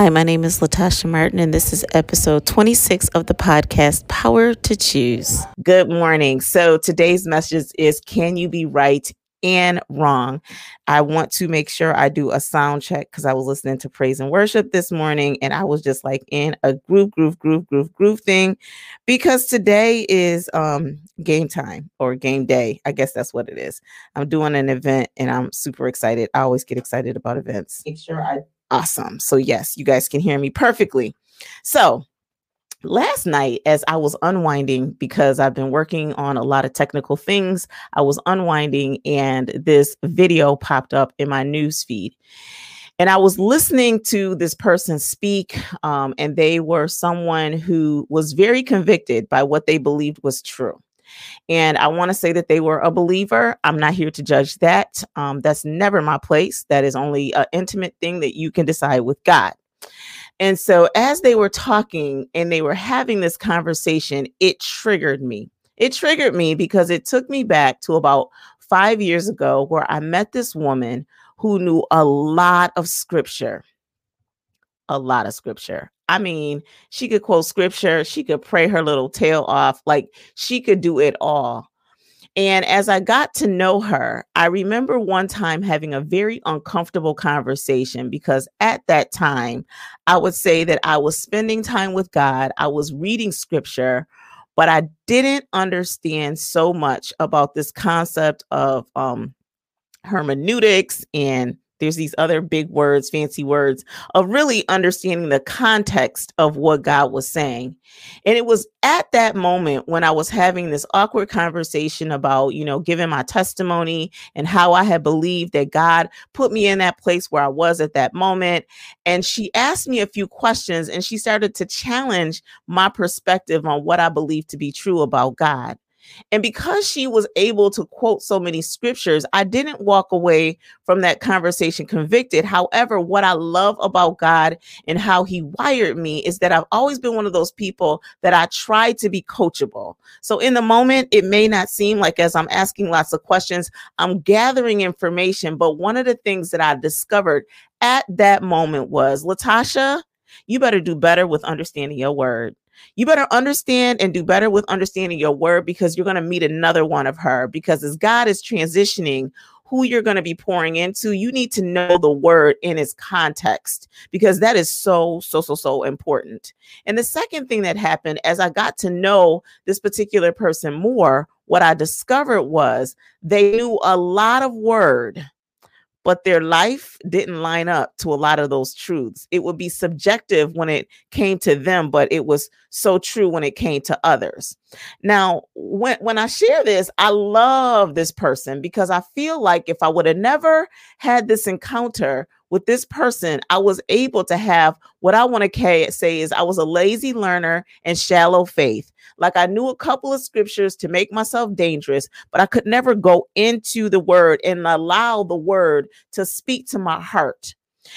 Hi, my name is Latasha Martin, and this is episode 26 of the podcast Power to Choose. Good morning. So, today's message is Can you be right and wrong? I want to make sure I do a sound check because I was listening to praise and worship this morning, and I was just like in a groove, groove, groove, groove, groove thing because today is um, game time or game day. I guess that's what it is. I'm doing an event and I'm super excited. I always get excited about events. Make sure I Awesome. So, yes, you guys can hear me perfectly. So, last night, as I was unwinding, because I've been working on a lot of technical things, I was unwinding and this video popped up in my news feed. And I was listening to this person speak, um, and they were someone who was very convicted by what they believed was true. And I want to say that they were a believer. I'm not here to judge that. Um, that's never my place. That is only an intimate thing that you can decide with God. And so, as they were talking and they were having this conversation, it triggered me. It triggered me because it took me back to about five years ago where I met this woman who knew a lot of scripture. A lot of scripture. I mean, she could quote scripture, she could pray her little tail off, like she could do it all. And as I got to know her, I remember one time having a very uncomfortable conversation because at that time, I would say that I was spending time with God, I was reading scripture, but I didn't understand so much about this concept of um, hermeneutics and there's these other big words, fancy words of really understanding the context of what God was saying. And it was at that moment when I was having this awkward conversation about, you know, giving my testimony and how I had believed that God put me in that place where I was at that moment. And she asked me a few questions and she started to challenge my perspective on what I believe to be true about God. And because she was able to quote so many scriptures, I didn't walk away from that conversation convicted. However, what I love about God and how he wired me is that I've always been one of those people that I try to be coachable. So in the moment, it may not seem like as I'm asking lots of questions, I'm gathering information. But one of the things that I discovered at that moment was Latasha, you better do better with understanding your word. You better understand and do better with understanding your word because you're going to meet another one of her. Because as God is transitioning who you're going to be pouring into, you need to know the word in its context because that is so, so, so, so important. And the second thing that happened as I got to know this particular person more, what I discovered was they knew a lot of word but their life didn't line up to a lot of those truths. It would be subjective when it came to them, but it was so true when it came to others. Now, when, when I share this, I love this person because I feel like if I would have never had this encounter with this person, I was able to have what I want to say is I was a lazy learner and shallow faith. Like I knew a couple of scriptures to make myself dangerous, but I could never go into the word and allow the word to speak to my heart.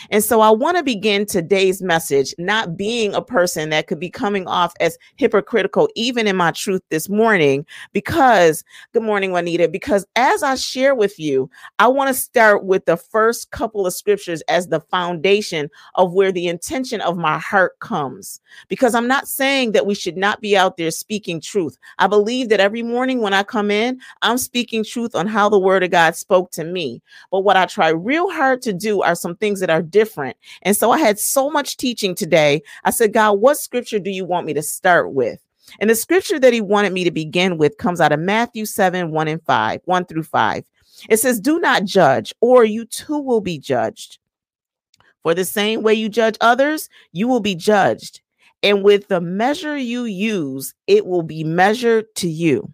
And so I want to begin today's message not being a person that could be coming off as hypocritical, even in my truth this morning, because good morning, Juanita. Because as I share with you, I want to start with the first couple of scriptures as the foundation of where the intention of my heart comes. Because I'm not saying that we should not be out there speaking truth. I believe that every morning when I come in, I'm speaking truth on how the word of God spoke to me. But what I try real hard to do are some things that are different. And so I had so much teaching today. I said, God, what scripture do you want me to start with? And the scripture that he wanted me to begin with comes out of Matthew 7 1 and 5, 1 through 5. It says, Do not judge, or you too will be judged. For the same way you judge others, you will be judged. And with the measure you use, it will be measured to you.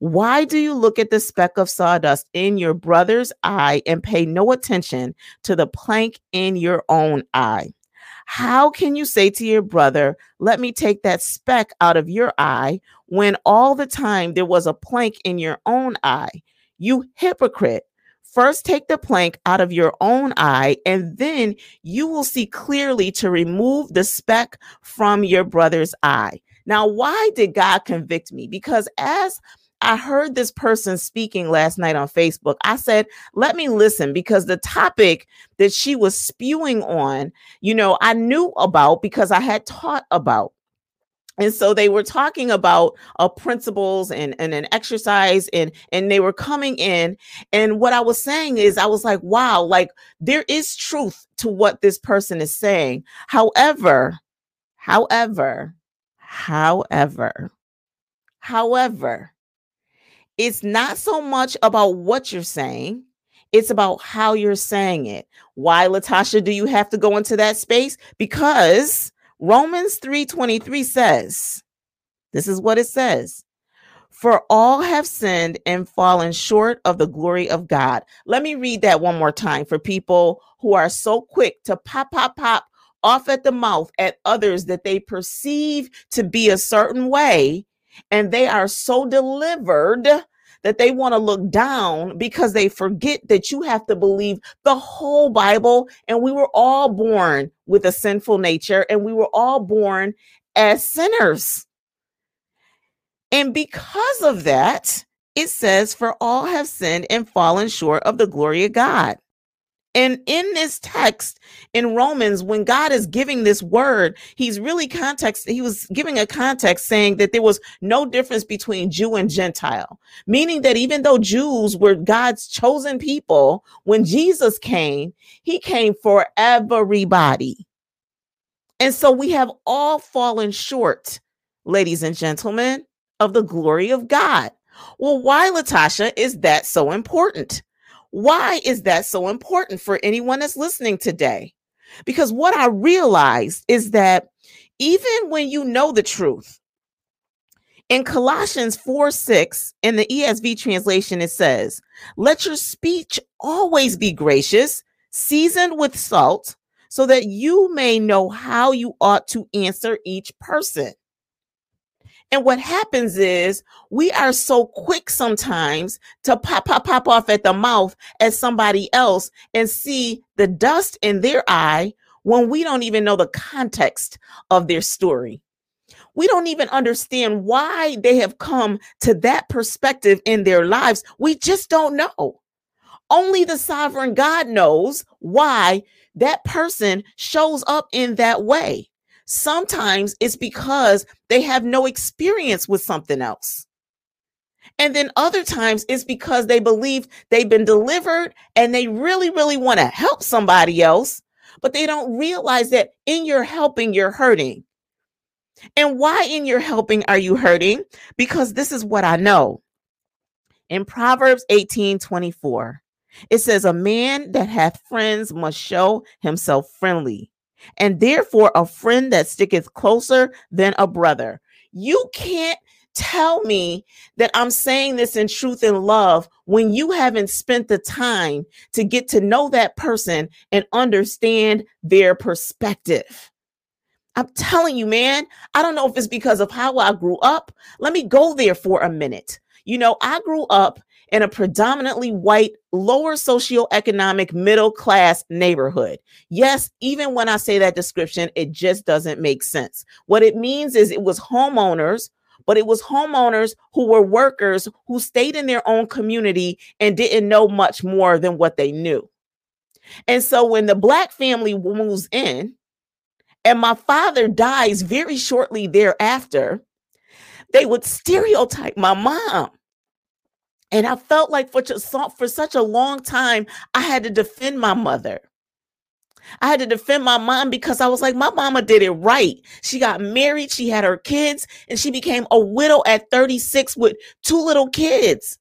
Why do you look at the speck of sawdust in your brother's eye and pay no attention to the plank in your own eye? How can you say to your brother, Let me take that speck out of your eye, when all the time there was a plank in your own eye? You hypocrite. First, take the plank out of your own eye, and then you will see clearly to remove the speck from your brother's eye. Now, why did God convict me? Because as I heard this person speaking last night on Facebook. I said, let me listen because the topic that she was spewing on, you know, I knew about because I had taught about. And so they were talking about uh, principles and, and an exercise and and they were coming in. And what i was saying is i was like wow like there is truth to what this person is saying. However however however however it's not so much about what you're saying it's about how you're saying it why latasha do you have to go into that space because Romans 3:23 says, this is what it says. For all have sinned and fallen short of the glory of God. Let me read that one more time for people who are so quick to pop, pop, pop off at the mouth at others that they perceive to be a certain way. And they are so delivered that they want to look down because they forget that you have to believe the whole Bible. And we were all born with a sinful nature and we were all born as sinners. And because of that, it says, For all have sinned and fallen short of the glory of God. And in this text in Romans, when God is giving this word, he's really context, he was giving a context saying that there was no difference between Jew and Gentile, meaning that even though Jews were God's chosen people, when Jesus came, he came for everybody. And so we have all fallen short, ladies and gentlemen, of the glory of God. Well, why, Latasha, is that so important? Why is that so important for anyone that's listening today? Because what I realized is that even when you know the truth, in Colossians 4 6, in the ESV translation, it says, Let your speech always be gracious, seasoned with salt, so that you may know how you ought to answer each person. And what happens is we are so quick sometimes to pop, pop, pop off at the mouth at somebody else and see the dust in their eye when we don't even know the context of their story. We don't even understand why they have come to that perspective in their lives. We just don't know. Only the sovereign God knows why that person shows up in that way. Sometimes it's because they have no experience with something else. And then other times it's because they believe they've been delivered and they really, really want to help somebody else, but they don't realize that in your helping, you're hurting. And why in your helping are you hurting? Because this is what I know. In Proverbs 18 24, it says, A man that hath friends must show himself friendly, and therefore a friend that sticketh closer than a brother. You can't tell me that I'm saying this in truth and love when you haven't spent the time to get to know that person and understand their perspective. I'm telling you, man, I don't know if it's because of how I grew up. Let me go there for a minute. You know, I grew up in a predominantly white, lower socioeconomic, middle class neighborhood. Yes, even when I say that description, it just doesn't make sense. What it means is it was homeowners but it was homeowners who were workers who stayed in their own community and didn't know much more than what they knew. And so when the black family moves in, and my father dies very shortly thereafter, they would stereotype my mom and I felt like for, for such a long time, I had to defend my mother. I had to defend my mom because I was like, my mama did it right. She got married, she had her kids, and she became a widow at 36 with two little kids.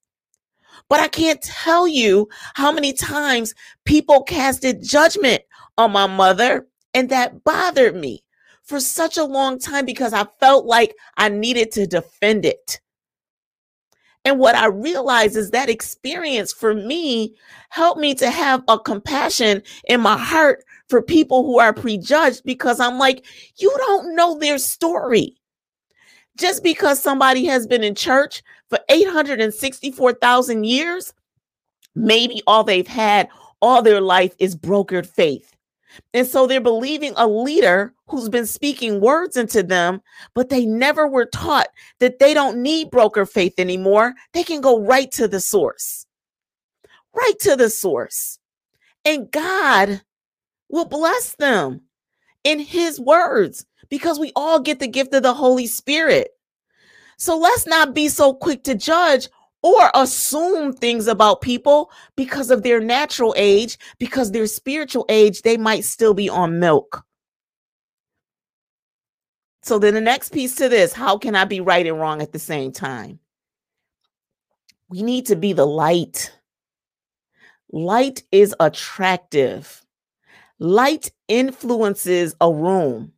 But I can't tell you how many times people casted judgment on my mother, and that bothered me for such a long time because I felt like I needed to defend it. And what I realized is that experience for me helped me to have a compassion in my heart for people who are prejudged because I'm like, you don't know their story. Just because somebody has been in church for 864,000 years, maybe all they've had all their life is brokered faith. And so they're believing a leader who's been speaking words into them, but they never were taught that they don't need broker faith anymore. They can go right to the source, right to the source. And God will bless them in his words because we all get the gift of the Holy Spirit. So let's not be so quick to judge or assume things about people because of their natural age, because their spiritual age, they might still be on milk. So then the next piece to this, how can I be right and wrong at the same time? We need to be the light. Light is attractive. Light influences a room.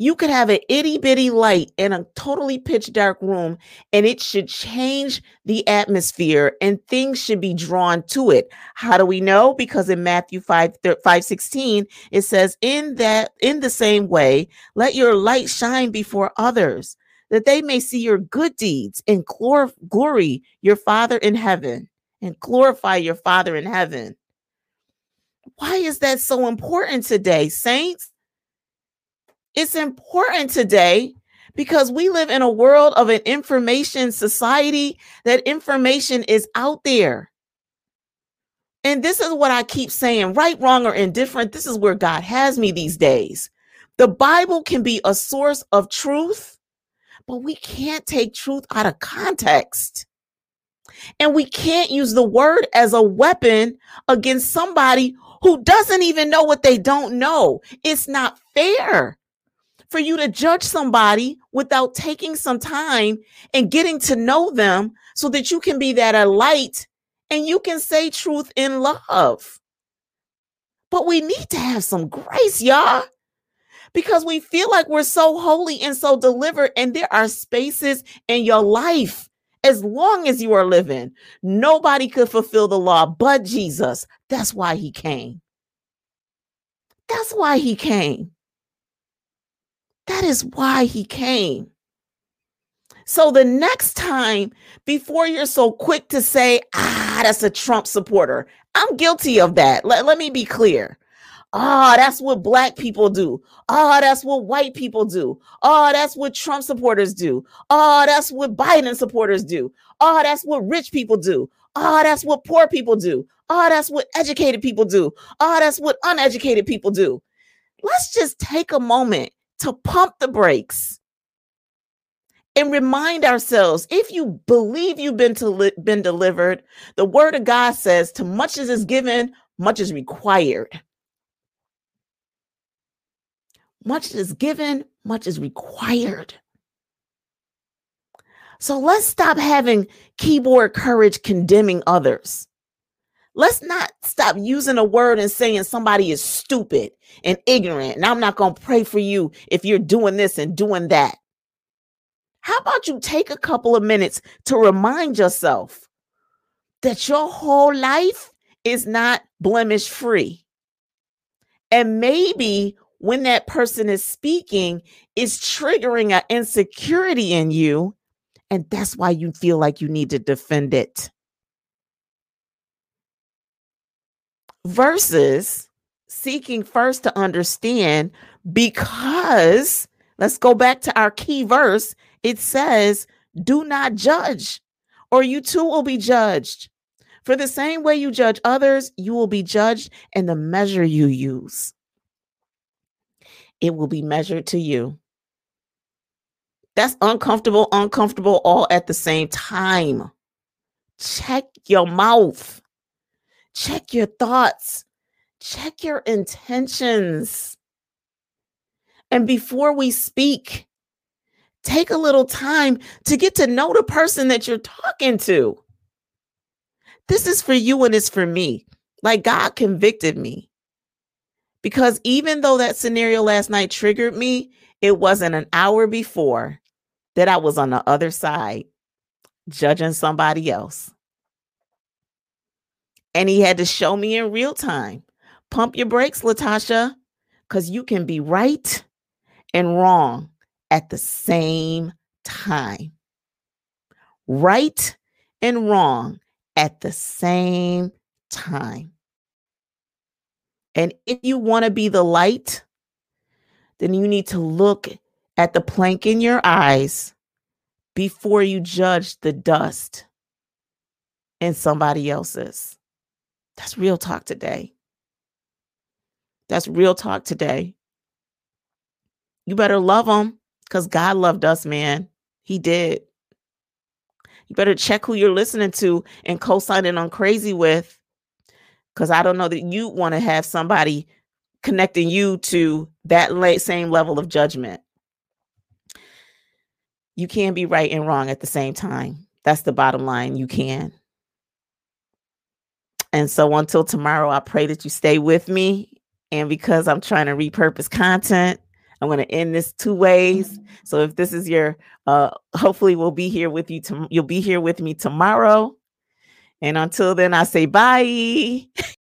You could have an itty bitty light in a totally pitch dark room, and it should change the atmosphere and things should be drawn to it. How do we know? Because in Matthew 5, 5 16, it says, In that, in the same way, let your light shine before others, that they may see your good deeds and glor- glory your Father in heaven and glorify your Father in heaven. Why is that so important today, saints? It's important today because we live in a world of an information society that information is out there. And this is what I keep saying right, wrong, or indifferent. This is where God has me these days. The Bible can be a source of truth, but we can't take truth out of context. And we can't use the word as a weapon against somebody who doesn't even know what they don't know. It's not fair for you to judge somebody without taking some time and getting to know them so that you can be that a light and you can say truth in love. But we need to have some grace, y'all, because we feel like we're so holy and so delivered, and there are spaces in your life. As long as you are living, nobody could fulfill the law but Jesus. That's why he came. That's why he came. That is why he came. So the next time, before you're so quick to say, ah, that's a Trump supporter, I'm guilty of that. Let, let me be clear. Ah, oh, that's what black people do. Ah, oh, that's what white people do. Oh, that's what Trump supporters do. Oh, that's what Biden supporters do. Oh, that's what rich people do. Oh, that's what poor people do. Oh, that's what educated people do. Oh, that's what uneducated people do. Let's just take a moment to pump the brakes and remind ourselves if you believe you've been to been delivered the word of god says to much as is given much is required. Much is given much is required. So let's stop having keyboard courage condemning others Let's not stop using a word and saying somebody is stupid and ignorant. And I'm not going to pray for you if you're doing this and doing that. How about you take a couple of minutes to remind yourself that your whole life is not blemish free? And maybe when that person is speaking, is triggering an insecurity in you. And that's why you feel like you need to defend it. Versus seeking first to understand because let's go back to our key verse. It says, Do not judge, or you too will be judged. For the same way you judge others, you will be judged, and the measure you use, it will be measured to you. That's uncomfortable, uncomfortable all at the same time. Check your mouth. Check your thoughts, check your intentions. And before we speak, take a little time to get to know the person that you're talking to. This is for you and it's for me. Like God convicted me. Because even though that scenario last night triggered me, it wasn't an hour before that I was on the other side judging somebody else. And he had to show me in real time. Pump your brakes, Latasha, because you can be right and wrong at the same time. Right and wrong at the same time. And if you want to be the light, then you need to look at the plank in your eyes before you judge the dust in somebody else's. That's real talk today. That's real talk today. You better love them because God loved us, man. He did. You better check who you're listening to and co signing on crazy with because I don't know that you want to have somebody connecting you to that same level of judgment. You can be right and wrong at the same time. That's the bottom line. You can. And so until tomorrow, I pray that you stay with me. And because I'm trying to repurpose content, I'm going to end this two ways. So if this is your, uh, hopefully we'll be here with you. To, you'll be here with me tomorrow. And until then, I say bye.